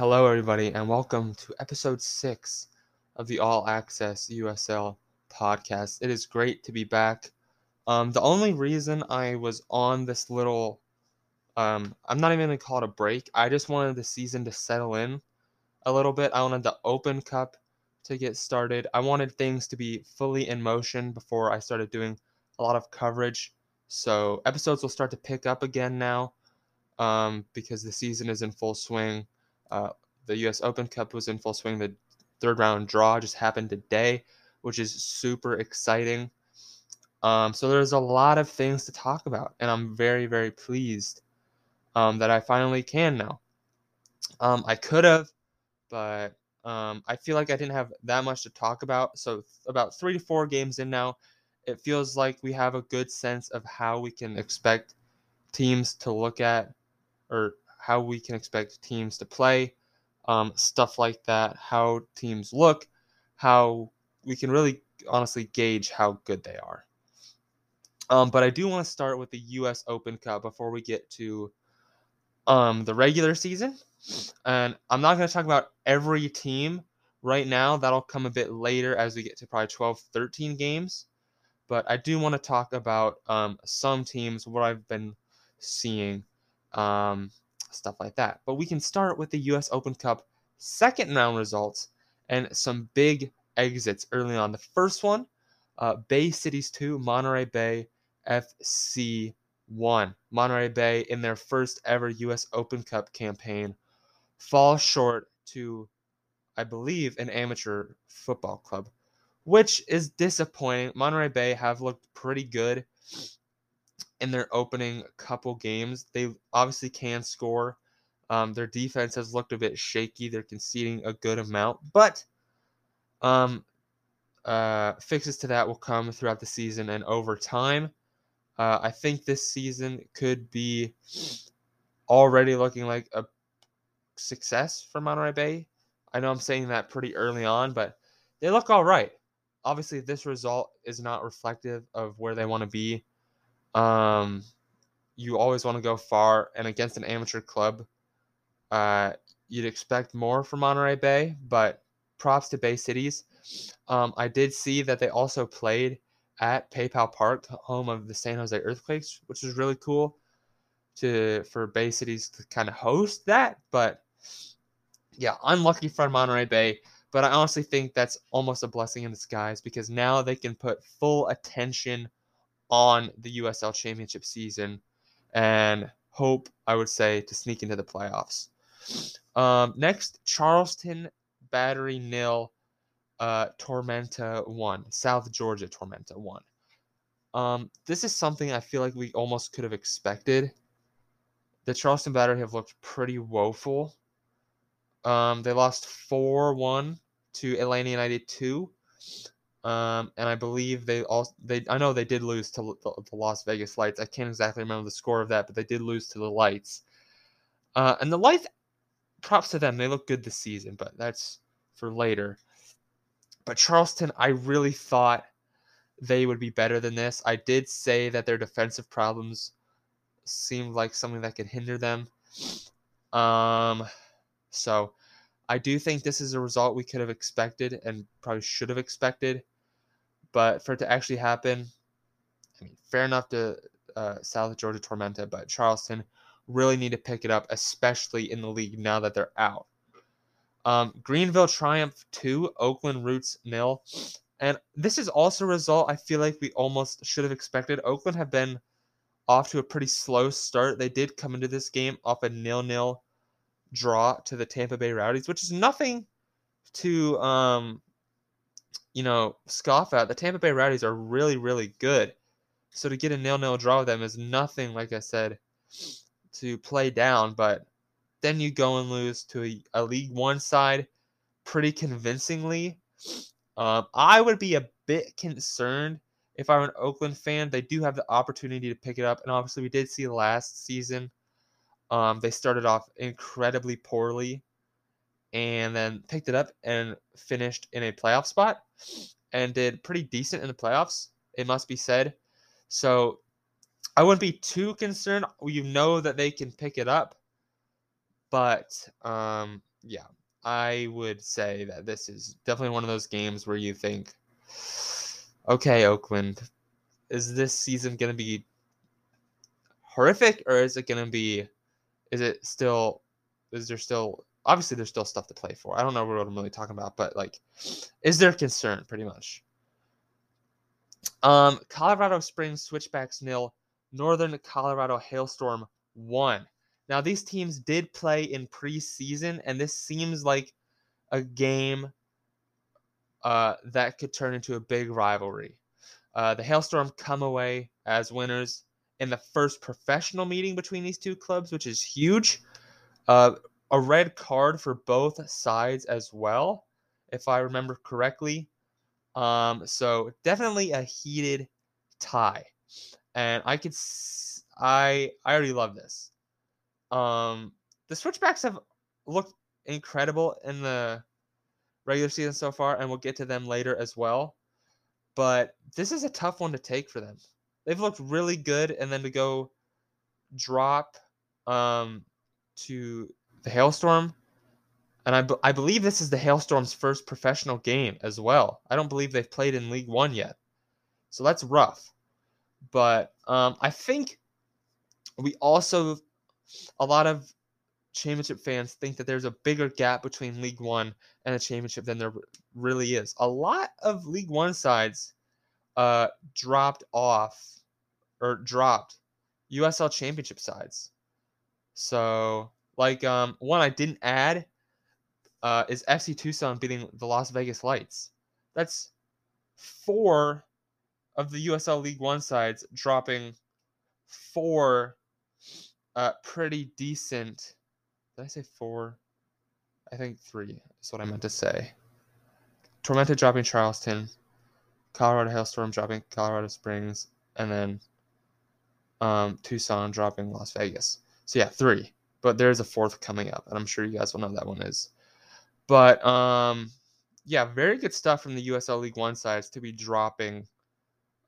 Hello, everybody, and welcome to episode six of the All Access USL podcast. It is great to be back. Um, the only reason I was on this little, um, I'm not even gonna call it a break. I just wanted the season to settle in a little bit. I wanted the Open Cup to get started. I wanted things to be fully in motion before I started doing a lot of coverage. So episodes will start to pick up again now um, because the season is in full swing. Uh, the U.S. Open Cup was in full swing. The third round draw just happened today, which is super exciting. Um, so there's a lot of things to talk about, and I'm very, very pleased um, that I finally can now. Um, I could have, but um, I feel like I didn't have that much to talk about. So about three to four games in now, it feels like we have a good sense of how we can expect teams to look at or how we can expect teams to play, um, stuff like that, how teams look, how we can really honestly gauge how good they are. Um, but I do want to start with the U.S. Open Cup before we get to um, the regular season. And I'm not going to talk about every team right now. That'll come a bit later as we get to probably 12, 13 games. But I do want to talk about um, some teams, what I've been seeing, um, stuff like that. But we can start with the U.S. Open Cup second round results and some big exits early on. The first one, uh, Bay Cities 2, Monterey Bay FC 1. Monterey Bay, in their first ever U.S. Open Cup campaign, fall short to, I believe, an amateur football club, which is disappointing. Monterey Bay have looked pretty good in their opening couple games. They obviously can score. Um, their defense has looked a bit shaky. They're conceding a good amount, but um, uh, fixes to that will come throughout the season and over time. Uh, I think this season could be already looking like a success for Monterey Bay. I know I'm saying that pretty early on, but they look all right. Obviously, this result is not reflective of where they want to be. Um, you always want to go far, and against an amateur club, uh, you'd expect more from Monterey Bay, but props to Bay Cities. Um, I did see that they also played at PayPal Park, home of the San Jose Earthquakes, which is really cool to for Bay Cities to kind of host that. But yeah, unlucky for Monterey Bay. But I honestly think that's almost a blessing in disguise because now they can put full attention on the USL Championship season and hope, I would say, to sneak into the playoffs. Um, next, Charleston Battery nil, uh, Tormenta one, South Georgia Tormenta one. Um, this is something I feel like we almost could have expected. The Charleston Battery have looked pretty woeful. Um, they lost 4 1 to Atlanta United 2. Um, and I believe they also they I know they did lose to the, the, Las Vegas Lights. I can't exactly remember the score of that, but they did lose to the Lights. Uh, and the Lights, props to them. They look good this season, but that's for later. But Charleston, I really thought they would be better than this. I did say that their defensive problems seemed like something that could hinder them. Um, so I do think this is a result we could have expected and probably should have expected. But for it to actually happen, I mean, fair enough to uh, South Georgia Tormenta, but Charleston really need to pick it up, especially in the league now that they're out. Um, Greenville Triumph 2, Oakland Roots nil. And this is also a result I feel like we almost should have expected. Oakland have been off to a pretty slow start. They did come into this game off a nil nil draw to the Tampa Bay Rowdies, which is nothing to um, you know, scoff at. The Tampa Bay Rowdies are really, really good. So to get a nil-nil draw with them is nothing, like I said, to play down. But then you go and lose to a, a League One side pretty convincingly. Um, I would be a bit concerned if I were an Oakland fan. They do have the opportunity to pick it up, and obviously we did see last season. Um, they started off incredibly poorly and then picked it up and finished in a playoff spot and did pretty decent in the playoffs, it must be said. So I wouldn't be too concerned. You know that they can pick it up, but um, yeah, I would say that this is definitely one of those games where you think, okay, Oakland, is this season going to be horrific or is it going to be, is it still, is there still, obviously there's still stuff to play for. I don't know what I'm really talking about, but like, is there concern pretty much? Um, Colorado Springs Switchbacks nil, Northern Colorado Hailstorm one. Now these teams did play in preseason, and this seems like a game uh, that could turn into a big rivalry. Uh, the Hailstorm come away as winners in the first professional meeting between these two clubs, which is huge. Uh, a red card for both sides as well, if I remember correctly. Um, so definitely a heated tie, and I could, s- I I already love this. Um, the Switchbacks have looked incredible in the regular season so far, and we'll get to them later as well. But this is a tough one to take for them. They've looked really good, and then to go drop um, to the Hailstorm, and I, I believe this is the Hailstorm's first professional game as well. I don't believe they've played in League One yet, so that's rough. But um, I think we also a lot of championship fans think that there's a bigger gap between League One and a championship than there really is. A lot of League One sides uh, dropped off or dropped USL championship sides. So, like, um, one I didn't add uh, is FC Tucson beating the Las Vegas Lights. That's four of the USL League One sides dropping four uh, pretty decent. Did I say four? I think three is what I meant to say. Tormenta dropping Charleston, Colorado Hailstorm dropping Colorado Springs, and then um, Tucson dropping Las Vegas. So yeah, three. But there's a fourth coming up, and I'm sure you guys will know that one is. But um, yeah, very good stuff from the USL League One sides to be dropping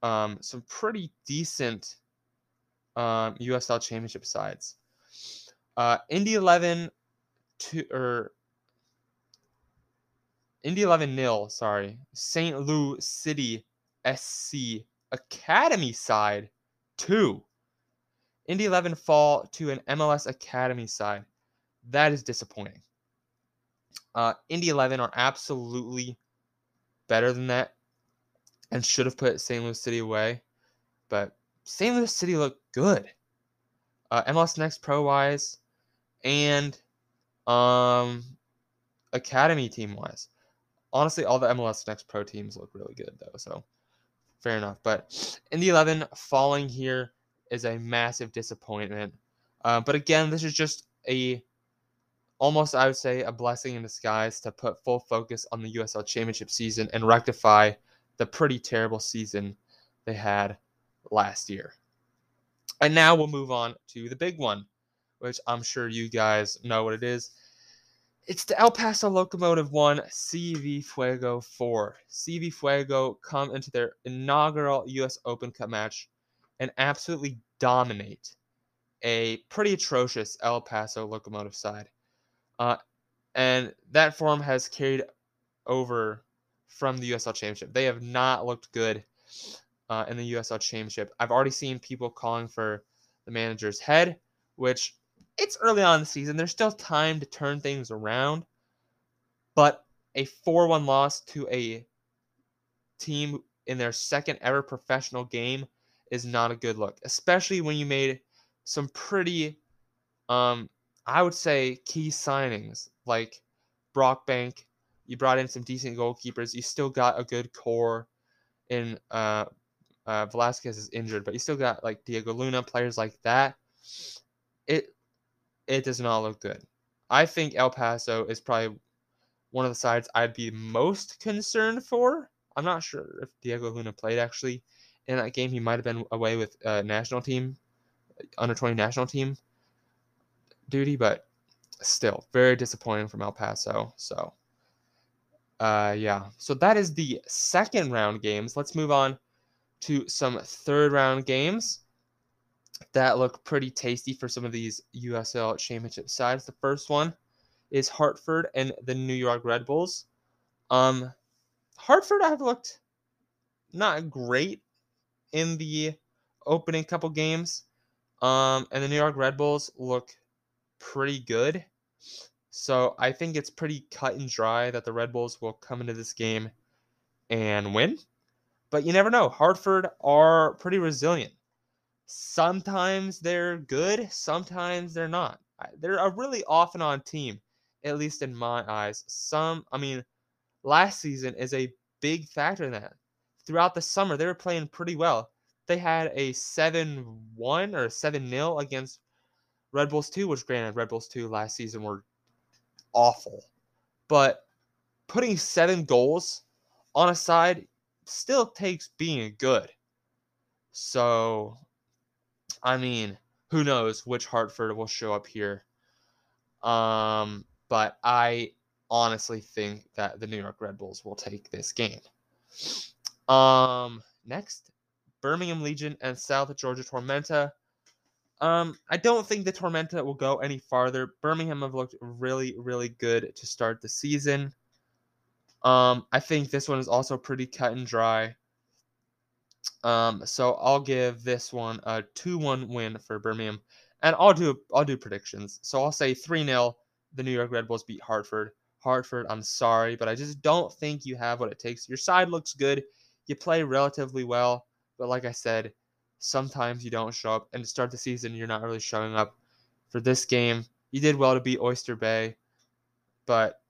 um, some pretty decent um, USL Championship sides. Uh, Indy 11 to or Indy 11 nil, sorry. St. Louis City SC Academy side 2. Indy 11 fall to an MLS Academy side. That is disappointing. Uh, Indy 11 are absolutely better than that and should have put St. Louis City away. But St. Louis City looked good. Uh, MLS Next Pro wise and um, Academy team wise. Honestly, all the MLS Next Pro teams look really good though, so fair enough. But Indy 11 falling here is a massive disappointment. Uh, but again, this is just a almost I would say a blessing in disguise to put full focus on the USL Championship season and rectify the pretty terrible season they had last year. And now we'll move on to the big one, which I'm sure you guys know what it is. It's the El Paso Locomotive 1, CV Fuego 4. CV Fuego come into their inaugural US Open Cup match and absolutely dominate a pretty atrocious El Paso Locomotive side. Uh, and that form has carried over from the USL Championship. They have not looked good uh, in the USL Championship. I've already seen people calling for the manager's head, which it's early on in the season. There's still time to turn things around. But a 4 1 loss to a team in their second ever professional game is not a good look, especially when you made some pretty, um, I would say, key signings like Brockbank. You brought in some decent goalkeepers. You still got a good core in uh, uh, Velasquez is injured, but you still got like Diego Luna, players like that. It it does not look good. I think El Paso is probably one of the sides I'd be most concerned for. I'm not sure if Diego Luna played actually in that game. He might have been away with uh, national team, under 20 national team duty, but still very disappointing from El Paso. So, uh, yeah. So that is the second round games. Let's move on to some third round games that look pretty tasty for some of these USL championship sides. The first one is Hartford and the New York Red Bulls. Um, Hartford have looked not great in the opening couple games. Um, and the New York Red Bulls look pretty good. So I think it's pretty cut and dry that the Red Bulls will come into this game and win. But you never know. Hartford are pretty resilient. Sometimes they're good, sometimes they're not. They're a really off and on team, at least in my eyes. Some, I mean, last season is a big factor in that. Throughout the summer, they were playing pretty well. They had a 7 1 or 7 0 against Red Bulls 2, which granted, Red Bulls 2 last season were awful. But putting seven goals on a side still takes being good. So, I mean, who knows which Hartford will show up here. Um, but I honestly think that the New York Red Bulls will take this game. Um, next, Birmingham Legion and South Georgia Tormenta. Um, I don't think the Tormenta will go any farther. Birmingham have looked really, really good to start the season. Um, I think this one is also pretty cut and dry. Um, so I'll give this one a 2-1 win for Birmingham. And I'll do I'll do predictions. So I'll say 3-0 the New York Red Bulls beat Hartford. Hartford, I'm sorry, but I just don't think you have what it takes. Your side looks good. You play relatively well, but like I said, sometimes you don't show up. And to start the season, you're not really showing up. For this game, you did well to beat Oyster Bay, but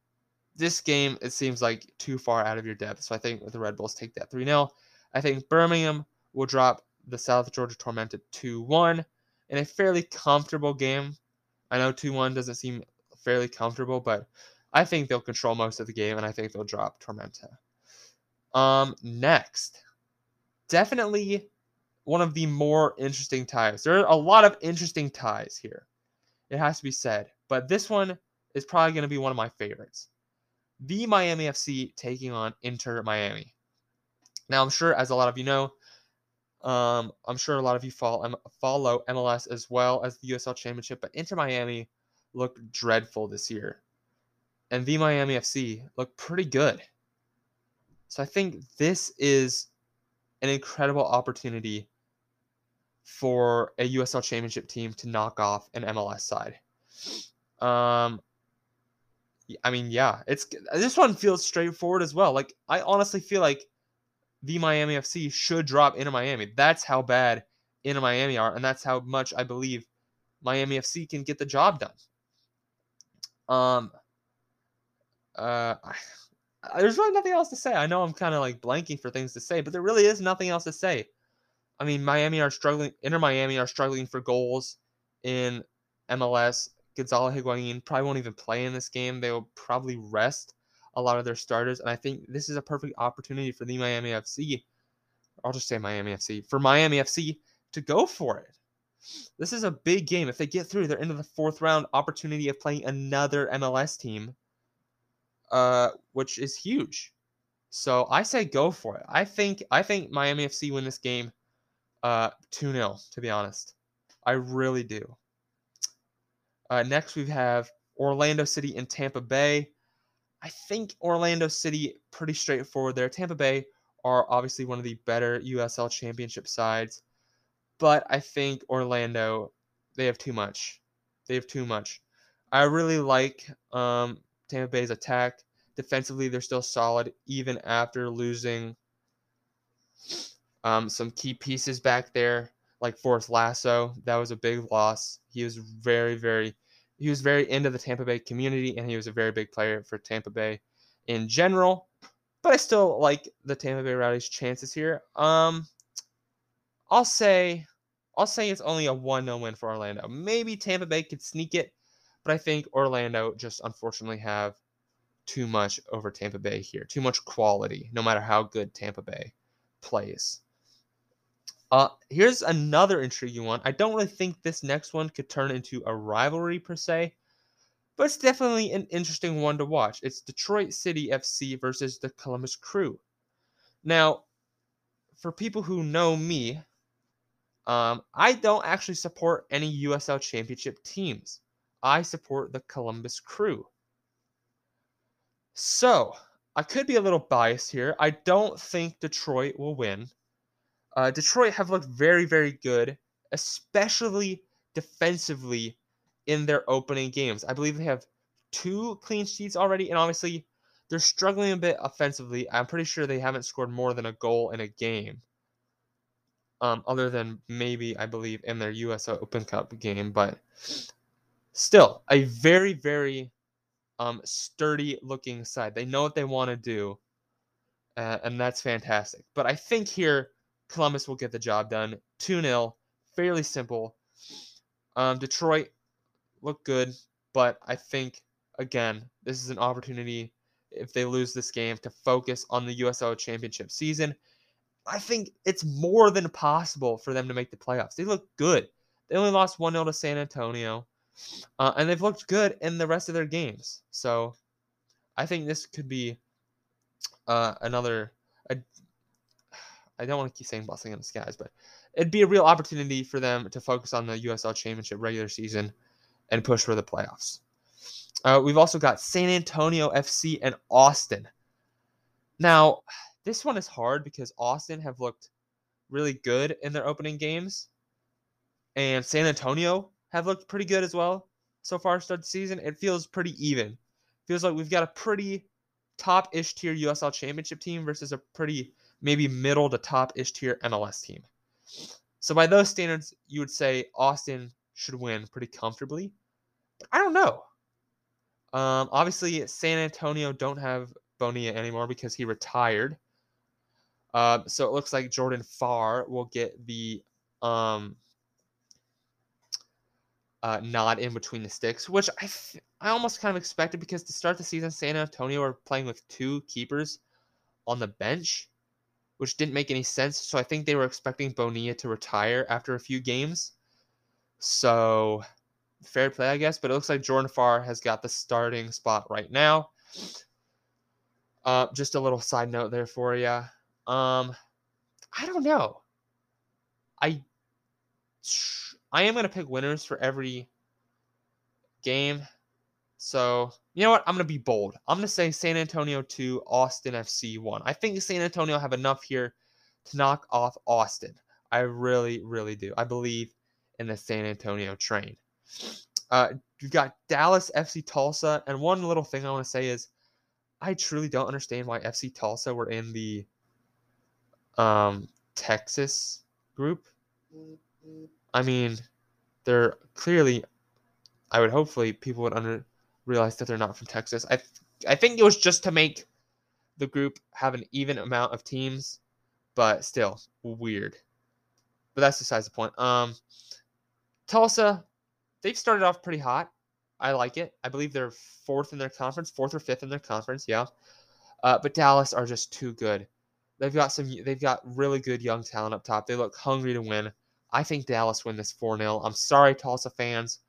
this game, it seems like too far out of your depth. So I think the Red Bulls take that 3 0. I think Birmingham will drop the South Georgia Tormenta 2 1 in a fairly comfortable game. I know 2 1 doesn't seem fairly comfortable, but I think they'll control most of the game, and I think they'll drop Tormenta. Um, next, definitely one of the more interesting ties. There are a lot of interesting ties here. It has to be said, but this one is probably going to be one of my favorites. The Miami FC taking on Inter Miami. Now, I'm sure, as a lot of you know, um, I'm sure a lot of you follow, follow MLS as well as the USL Championship, but Inter Miami looked dreadful this year. And the Miami FC looked pretty good. So I think this is an incredible opportunity for a USL Championship team to knock off an MLS side. Um, I mean, yeah, it's this one feels straightforward as well. Like I honestly feel like the Miami FC should drop Inter Miami. That's how bad Inter Miami are, and that's how much I believe Miami FC can get the job done. Um, uh, there's really nothing else to say. I know I'm kind of like blanking for things to say, but there really is nothing else to say. I mean, Miami are struggling. Inter Miami are struggling for goals in MLS. Gonzalo Higuain probably won't even play in this game. They will probably rest a lot of their starters, and I think this is a perfect opportunity for the Miami FC. I'll just say Miami FC for Miami FC to go for it. This is a big game. If they get through, they're into the fourth round opportunity of playing another MLS team, uh, which is huge. So I say go for it. I think I think Miami FC win this game uh, 2 0, to be honest. I really do. Uh, next, we have Orlando City and Tampa Bay. I think Orlando City, pretty straightforward there. Tampa Bay are obviously one of the better USL championship sides, but I think Orlando, they have too much. They have too much. I really like um, Tampa Bay's attack. Defensively, they're still solid even after losing um, some key pieces back there, like Forrest Lasso. That was a big loss. He was very, very, he was very into the Tampa Bay community, and he was a very big player for Tampa Bay in general. But I still like the Tampa Bay Rowdies' chances here. Um, I'll say, I'll say it's only a one-0 win for Orlando. Maybe Tampa Bay could sneak it, but I think Orlando just unfortunately have too much over Tampa Bay here. Too much quality, no matter how good Tampa Bay plays. Uh, here's another intriguing one. I don't really think this next one could turn into a rivalry per se, but it's definitely an interesting one to watch. It's Detroit City FC versus the Columbus Crew. Now, for people who know me, um, I don't actually support any USL Championship teams. I support the Columbus Crew. So, I could be a little biased here. I don't think Detroit will win. Uh, Detroit have looked very, very good, especially defensively in their opening games. I believe they have two clean sheets already, and obviously they're struggling a bit offensively. I'm pretty sure they haven't scored more than a goal in a game. Um, other than maybe I believe in their U.S. Open Cup game, but still a very very um, sturdy looking side. They know what they want to do, uh, and that's fantastic. But I think here Columbus will get the job done. 2 0, fairly simple. Um, Detroit look good, but I think, again, this is an opportunity if they lose this game to focus on the USL Championship season. I think it's more than possible for them to make the playoffs. They look good. They only lost 1 0 to San Antonio, uh, and they've looked good in the rest of their games. So I think this could be uh, another. I don't want to keep saying blessing in disguise, but it'd be a real opportunity for them to focus on the USL Championship regular season and push for the playoffs. Uh, we've also got San Antonio FC and Austin. Now, this one is hard because Austin have looked really good in their opening games, and San Antonio have looked pretty good as well so far start the season. It feels pretty even. Feels like we've got a pretty top-ish tier USL Championship team versus a pretty maybe middle to top-ish tier MLS team. So by those standards, you would say Austin should win pretty comfortably. But I don't know. Um, obviously, San Antonio don't have Bonilla anymore because he retired. Uh, so it looks like Jordan Farr will get the um, uh, nod in between the sticks, which I th- I almost kind of expected because to start the season, San Antonio were playing with two keepers on the bench, which didn't make any sense. So I think they were expecting Bonilla to retire after a few games. So fair play, I guess. But it looks like Jordan Farr has got the starting spot right now. Uh, just a little side note there for you. Um, I don't know. I I am gonna pick winners for every game. So you know what? I'm gonna be bold. I'm gonna say San Antonio two, Austin FC one. I think San Antonio have enough here to knock off Austin. I really, really do. I believe in the San Antonio train. Uh, you've got Dallas FC Tulsa, and one little thing I want to say is, I truly don't understand why FC Tulsa were in the um, Texas group. I mean, they're clearly. I would hopefully people would under realize that they're not from Texas. I I think it was just to make the group have an even amount of teams, but still weird. But that's besides the point. Um, Tulsa, they've started off pretty hot. I like it. I believe they're fourth in their conference, fourth or fifth in their conference. Yeah, uh, but Dallas are just too good. They've got some. They've got really good young talent up top. They look hungry to win. I think Dallas win this 4 0. I'm sorry, Tulsa fans,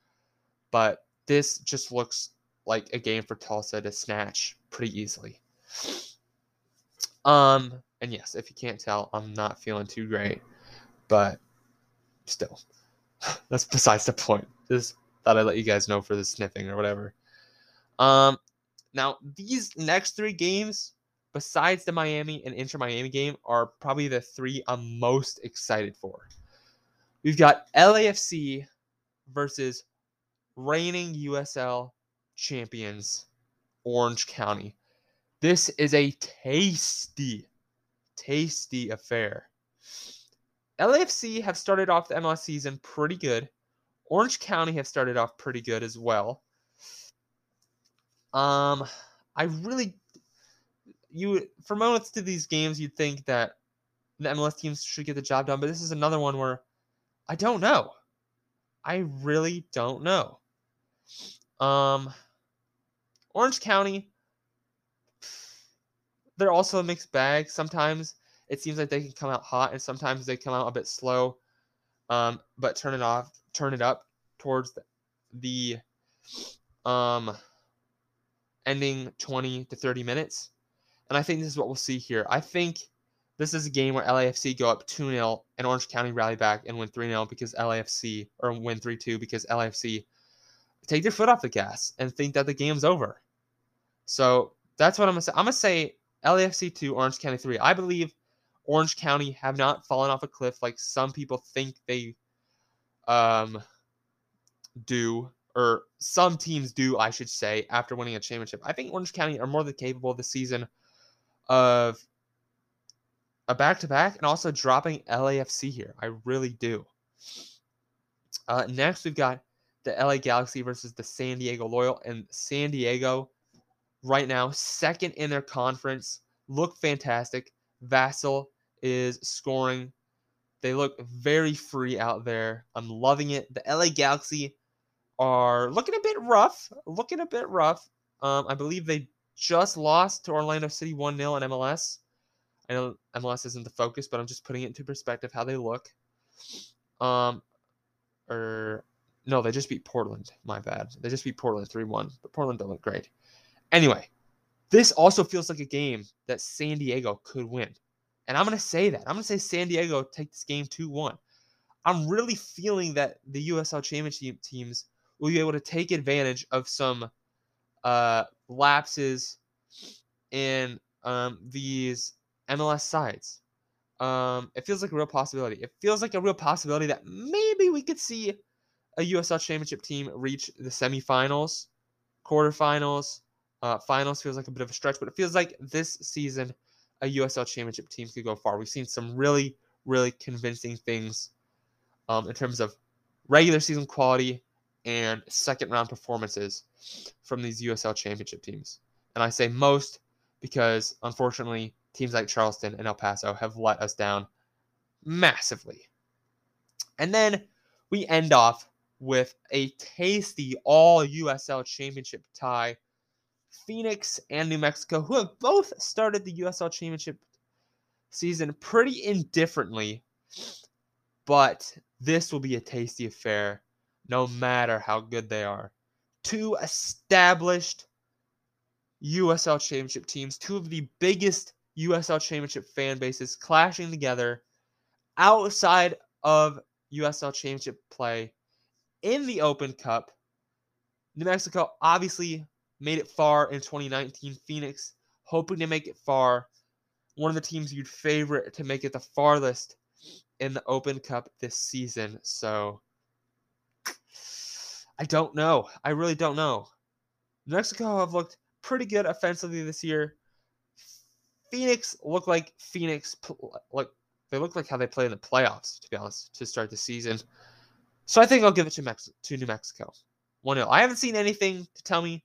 but this just looks like a game for Tulsa to snatch pretty easily. Um, and yes, if you can't tell, I'm not feeling too great, but still, that's besides the point. Just thought I'd let you guys know for the sniffing or whatever. Um, now these next three games besides the Miami and Inter Miami game, are probably the three I'm most excited for. We've got LAFC versus reigning USL champions, Orange County. This is a tasty, tasty affair. LAFC have started off the MLS season pretty good. Orange County have started off pretty good as well. Um, I really you for moments to these games you'd think that the MLS teams should get the job done, but this is another one where I don't know. I really don't know. Um Orange County they're also a mixed bag. Sometimes it seems like they can come out hot and sometimes they come out a bit slow. Um, but turn it off, turn it up towards the, the um ending 20 to 30 minutes. And I think this is what we'll see here. I think this is a game where LAFC go up 2 0 and Orange County rally back and win 3 0 because LAFC, or win 3 2 because LAFC take their foot off the gas and think that the game's over. So That's what I'm gonna say. I'm gonna say LAFC two, Orange County three. I believe Orange County have not fallen off a cliff like some people think they um do or some teams do, I should say, after winning a championship. I think Orange County are more than capable this season of a back to back and also dropping LAFC here. I really do. Uh, next, we've got the LA Galaxy versus the San Diego Loyal. And San Diego, right now, second in their conference, look fantastic. Vassell is scoring. They look very free out there. I'm loving it. The LA Galaxy are looking a bit rough. Looking a bit rough. Um, I believe they just lost to Orlando City 1 0 in MLS. I know MLS isn't the focus, but I'm just putting it into perspective how they look. Um, or no, they just beat Portland. My bad. They just beat Portland 3 1, but Portland don't look great. Anyway, this also feels like a game that San Diego could win. And I'm to say that. I'm to say San Diego take this game 2 1. I'm really feeling that the USL Championship teams will be able to take advantage of some uh, lapses in um, these MLS sides. Um, it feels like a real possibility. It feels like a real possibility that maybe we could see a USL Championship team reach the semifinals, quarterfinals, uh, finals. Feels like a bit of a stretch, but it feels like this season a USL Championship team could go far. We've seen some really, really convincing things um, in terms of regular season quality and second round performances from these USL Championship teams. And I say most because unfortunately teams like Charleston and El Paso have let us down massively. And then we end off with a tasty all USL championship tie. Phoenix and New Mexico, who have both started the USL championship season pretty indifferently, but this will be a tasty affair no matter how good they are. Two established USL championship teams, two of the biggest USL Championship fan bases clashing together outside of USL Championship play in the Open Cup. New Mexico obviously made it far in 2019. Phoenix hoping to make it far. One of the teams you'd favorite to make it the farthest in the Open Cup this season. So I don't know. I really don't know. New Mexico have looked pretty good offensively this year. Phoenix look like Phoenix like they look like how they play in the playoffs to be honest to start the season. So I think I'll give it to Mex- to New Mexico. 1-0. I haven't seen anything to tell me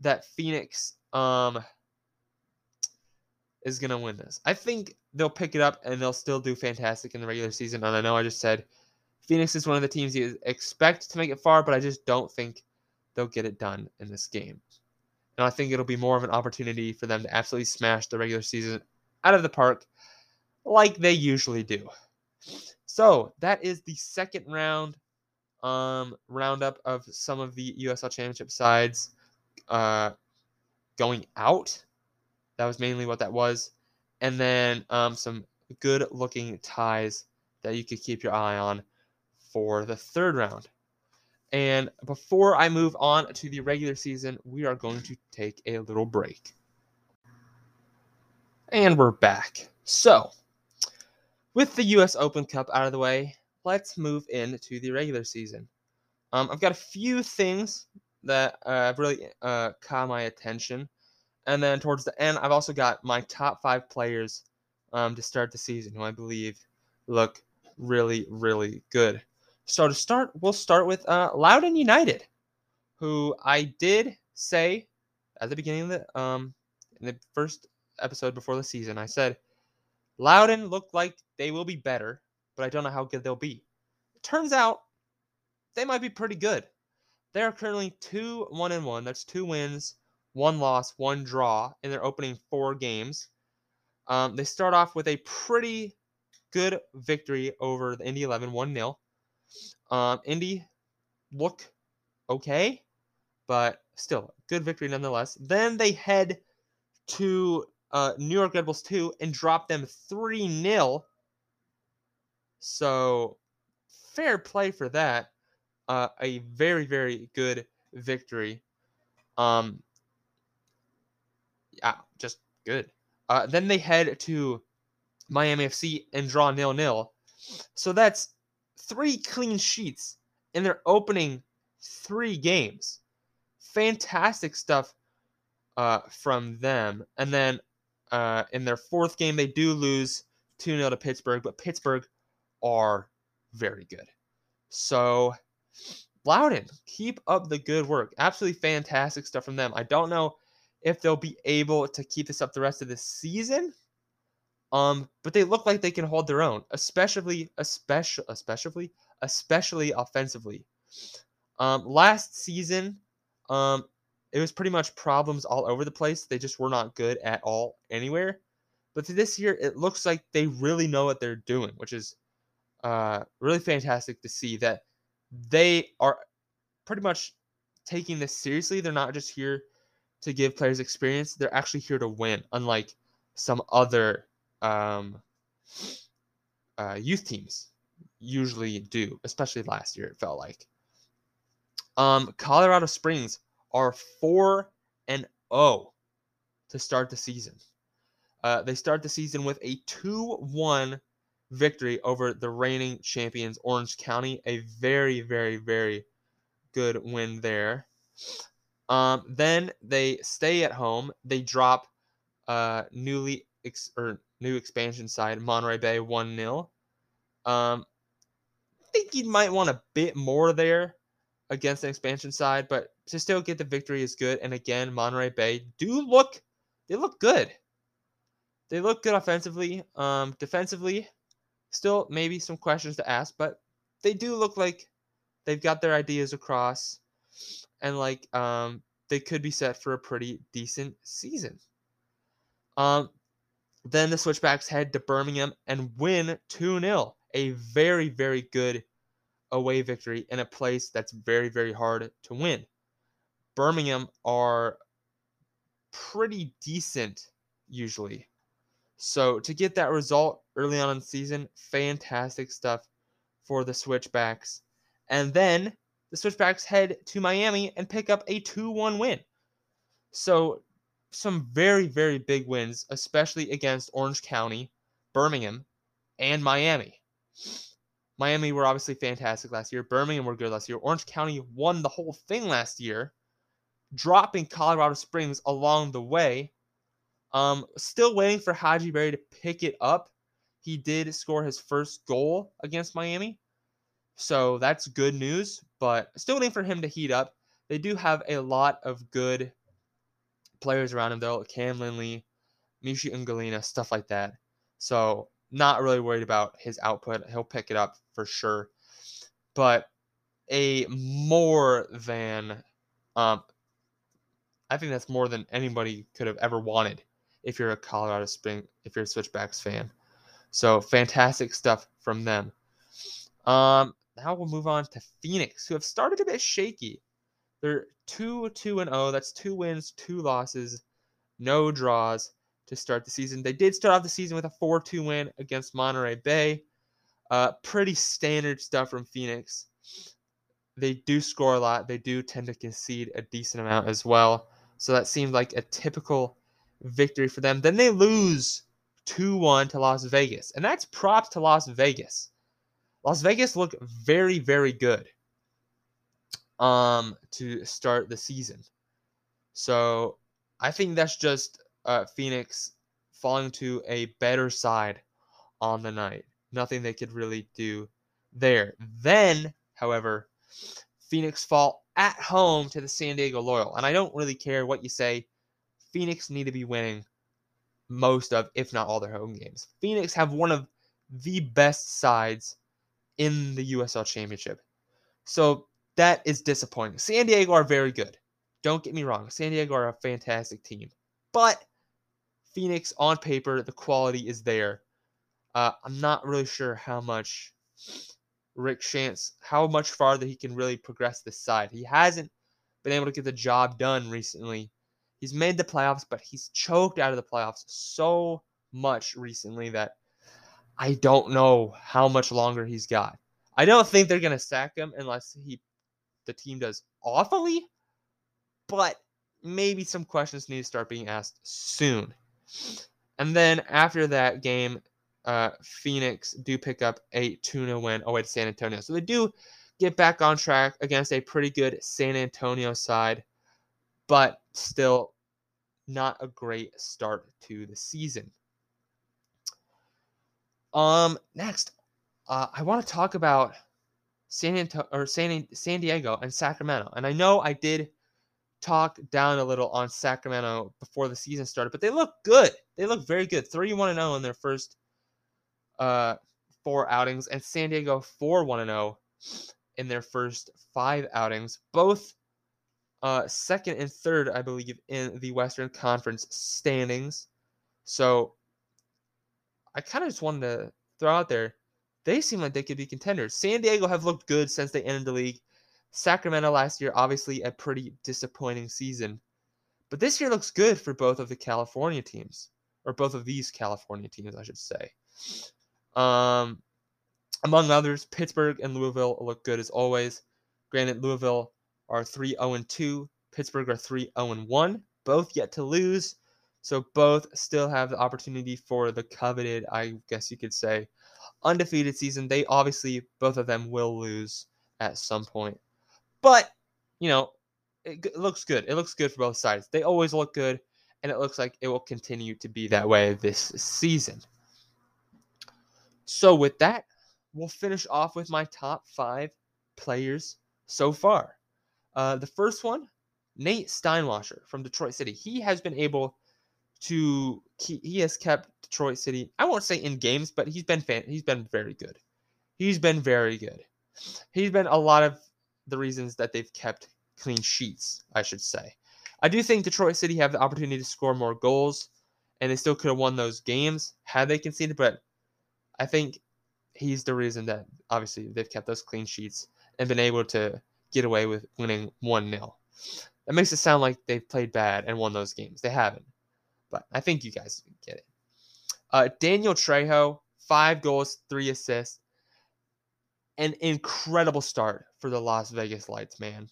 that Phoenix um is going to win this. I think they'll pick it up and they'll still do fantastic in the regular season. And I know I just said Phoenix is one of the teams you expect to make it far, but I just don't think they'll get it done in this game. And I think it'll be more of an opportunity for them to absolutely smash the regular season out of the park like they usually do. So that is the second round um, roundup of some of the USL Championship sides uh, going out. That was mainly what that was. And then um, some good looking ties that you could keep your eye on for the third round. And before I move on to the regular season, we are going to take a little break. And we're back. So, with the US Open Cup out of the way, let's move into the regular season. Um, I've got a few things that uh, have really uh, caught my attention. And then towards the end, I've also got my top five players um, to start the season who I believe look really, really good. So to start, we'll start with uh, Loudoun United, who I did say at the beginning of the um in the first episode before the season. I said Loudoun looked like they will be better, but I don't know how good they'll be. Turns out they might be pretty good. They are currently two one and one. That's two wins, one loss, one draw in their opening four games. Um, they start off with a pretty good victory over the Indy 11, 1 0. Um, Indy look okay, but still good victory nonetheless. Then they head to uh, New York Red Bulls 2 and drop them 3 0. So fair play for that. Uh, a very, very good victory. Um, yeah, just good. Uh, then they head to Miami FC and draw nil nil. So that's three clean sheets in their opening three games. Fantastic stuff uh, from them. And then uh, in their fourth game, they do lose 2 0 to Pittsburgh, but Pittsburgh are very good. So, Loudoun, keep up the good work. Absolutely fantastic stuff from them. I don't know if they'll be able to keep this up the rest of the season. Um, but they look like they can hold their own, especially, especially, especially, especially offensively. Um, last season, um, it was pretty much problems all over the place. They just were not good at all anywhere. But this year, it looks like they really know what they're doing, which is uh, really fantastic to see that they are pretty much taking this seriously. They're not just here to give players experience; they're actually here to win. Unlike some other um, uh, youth teams usually do, especially last year. It felt like. Um, Colorado Springs are four and zero oh to start the season. Uh, they start the season with a two-one victory over the reigning champions Orange County. A very, very, very good win there. Um, then they stay at home. They drop uh, newly ex- or new expansion side Monterey Bay one 0 Um, I think you might want a bit more there against the expansion side, but to still get the victory is good. And again, Monterey Bay do look they look good. They look good offensively. Um, defensively, still maybe some questions to ask, but they do look like they've got their ideas across, and like um, they could be set for a pretty decent season. Um, then the Switchbacks head to Birmingham and win 2 0. A very, very good away victory in a place that's very, very hard to win. Birmingham are pretty decent usually. So to get that result early on in the season, fantastic stuff for the Switchbacks. And then the Switchbacks head to Miami and pick up a 2 1 win. So some very, very big wins, especially against Orange County, Birmingham, and Miami. Miami were obviously fantastic last year. Birmingham were good last year. Orange County won the whole thing last year, dropping Colorado Springs along the way. Um, still waiting for Hadji Barry to pick it up. He did score his first goal against Miami. So that's good news, but still waiting for him to heat up. They do have a lot of good players around him though, Cam Lindley, Michee Ngalina, stuff like that. So not really worried about his output. He'll pick it up for sure. But a more than um I think that's more than anybody could have ever wanted if you're a Colorado Spring if you're a Switchbacks fan. So fantastic stuff from them. Um now we'll move on to Phoenix, who have started a bit shaky. They're 2 2 and 0. That's two wins, two losses, no draws to start the season. They did start off the season with a 4 2 win against Monterey Bay. Uh, pretty standard stuff from Phoenix. They do score a lot. They do tend to concede a decent amount as well. So that seemed like a typical victory for them. Then they lose 2 1 to Las Vegas. And that's props to Las Vegas. Las Vegas look very, very good um, to start the season. So I think that's just uh, Phoenix falling to a better side on the night. Nothing they could really do there. Then, however, Phoenix fall at home to the San Diego Loyal. And I don't really care what you say. Phoenix need to be winning most of, if not all, their home games. Phoenix have one of the best sides in the USL Championship. So that is disappointing. San Diego are very good. Don't get me wrong. San Diego are a fantastic team. But Phoenix, on paper, the quality is there. Uh, I'm not really sure how much Rick Schantz, how much farther he can really progress this side. He hasn't been able to get the job done recently. He's made the playoffs, but he's choked out of the playoffs so much recently that I don't know how much longer he's got. I don't think they're going to sack him unless he the team does awfully, but maybe some questions need to start being asked soon. And then after that game, uh, Phoenix do pick up a 2 0 win away to San Antonio. So they do get back on track against a pretty good San Antonio side, but still not a great start to the season. Um, next, uh, I want to talk about San or San San Diego and Sacramento. And I know I did talk down a little on Sacramento before the season started, but they look good. They look very good. 31 0 in their first uh, four outings, and San Diego 4 1 and 0 in their first five outings. Both uh, second and third, I believe, in the Western Conference standings. So I kind of just wanted to throw out there they seem like they could be contenders. San Diego have looked good since they entered the league. Sacramento last year, obviously a pretty disappointing season. But this year looks good for both of the California teams, or both of these California teams, I should say. Um, among others, Pittsburgh and Louisville look good as always. Granted, Louisville are 3 0 2, Pittsburgh are 3 0 1, both yet to lose. So both still have the opportunity for the coveted, I guess you could say, undefeated season. They obviously, both of them will lose at some point. But, you know, it, it looks good. It looks good for both sides. They always look good, and it looks like it will continue to be that way this season. So, with that, we'll finish off with my top five players so far. Uh, the first one, Nate Steinwascher from Detroit City. He has been able to keep, he has kept Detroit City. I won't say in games, but he's been fan, he's been very good. He's been very good. He's been a lot of the reasons that they've kept clean sheets, I should say. I do think Detroit City have the opportunity to score more goals, and they still could have won those games had they conceded. But I think he's the reason that obviously they've kept those clean sheets and been able to get away with winning one 0 That makes it sound like they've played bad and won those games. They haven't. But I think you guys get it. Uh, Daniel Trejo, five goals, three assists. An incredible start for the Las Vegas Lights, man.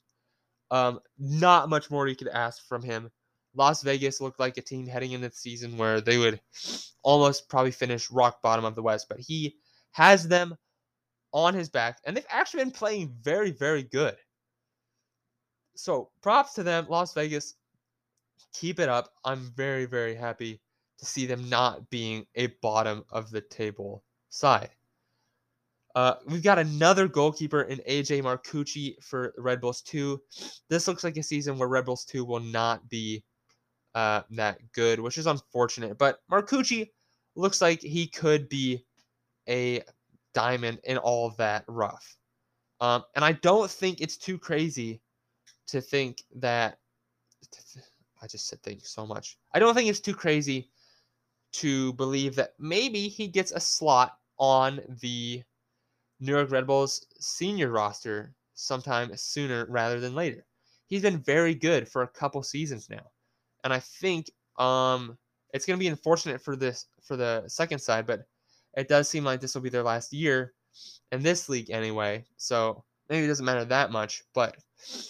Um, not much more you could ask from him. Las Vegas looked like a team heading into the season where they would almost probably finish rock bottom of the West, but he has them on his back, and they've actually been playing very, very good. So props to them, Las Vegas keep it up. I'm very, very happy to see them not being a bottom of the table side. Uh, we've got another goalkeeper in AJ Marcucci for Red Bulls 2. This looks like a season where Red Bulls 2 will not be uh, that good, which is unfortunate. But Marcucci looks like he could be a diamond in all that rough. Um, and I don't think it's too crazy to think that I just said thank you so much. I don't think it's too crazy to believe that maybe he gets a slot on the New York Red Bulls senior roster sometime sooner rather than later. He's been very good for a couple seasons now. And I think um, it's going to be unfortunate for this for the second side, but it does seem like this will be their last year in this league anyway. So maybe it doesn't matter that much, but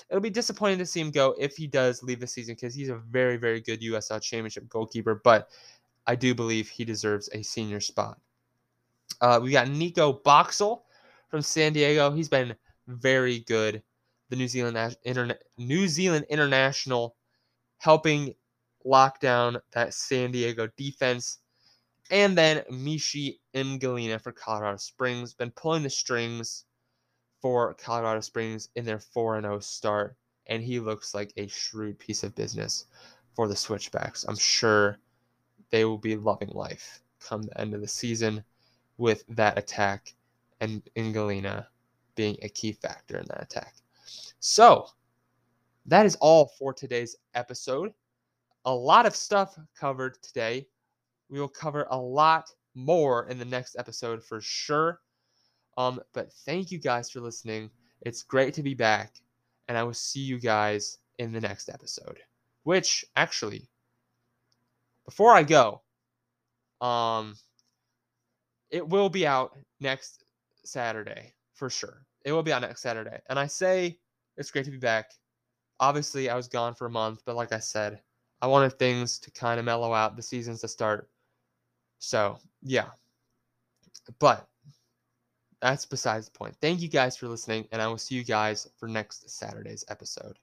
it'll be disappointing to see him go if he does leave the season because he's a very, very good USL Championship goalkeeper. But I do believe he deserves a senior spot. Uh, we got Nico Boxall from San Diego. He's been very good. The New Zealand Interna- New Zealand international helping lock down that San Diego defense. And then Michee Ngalina for Colorado Springs. Been pulling the strings for Colorado Springs in their 4 0 start, and he looks like a shrewd piece of business for the Switchbacks. I'm sure they will be loving life come the end of the season with that attack and Ngalina being a key factor in that attack. So, that is all for today's episode. A lot of stuff covered today. We will cover a lot more in the next episode for sure. Um, but thank you guys for listening. It's great to be back, and I will see you guys in the next episode. Which actually, before I go, um, it will be out next Saturday for sure. It will be out next Saturday, and I say it's great to be back Obviously, I was gone for a month, but like I said, I wanted things to kind of mellow out, the seasons to start. So, yeah. But that's besides the point. Thank you guys for listening, and I will see you guys for next Saturday's episode.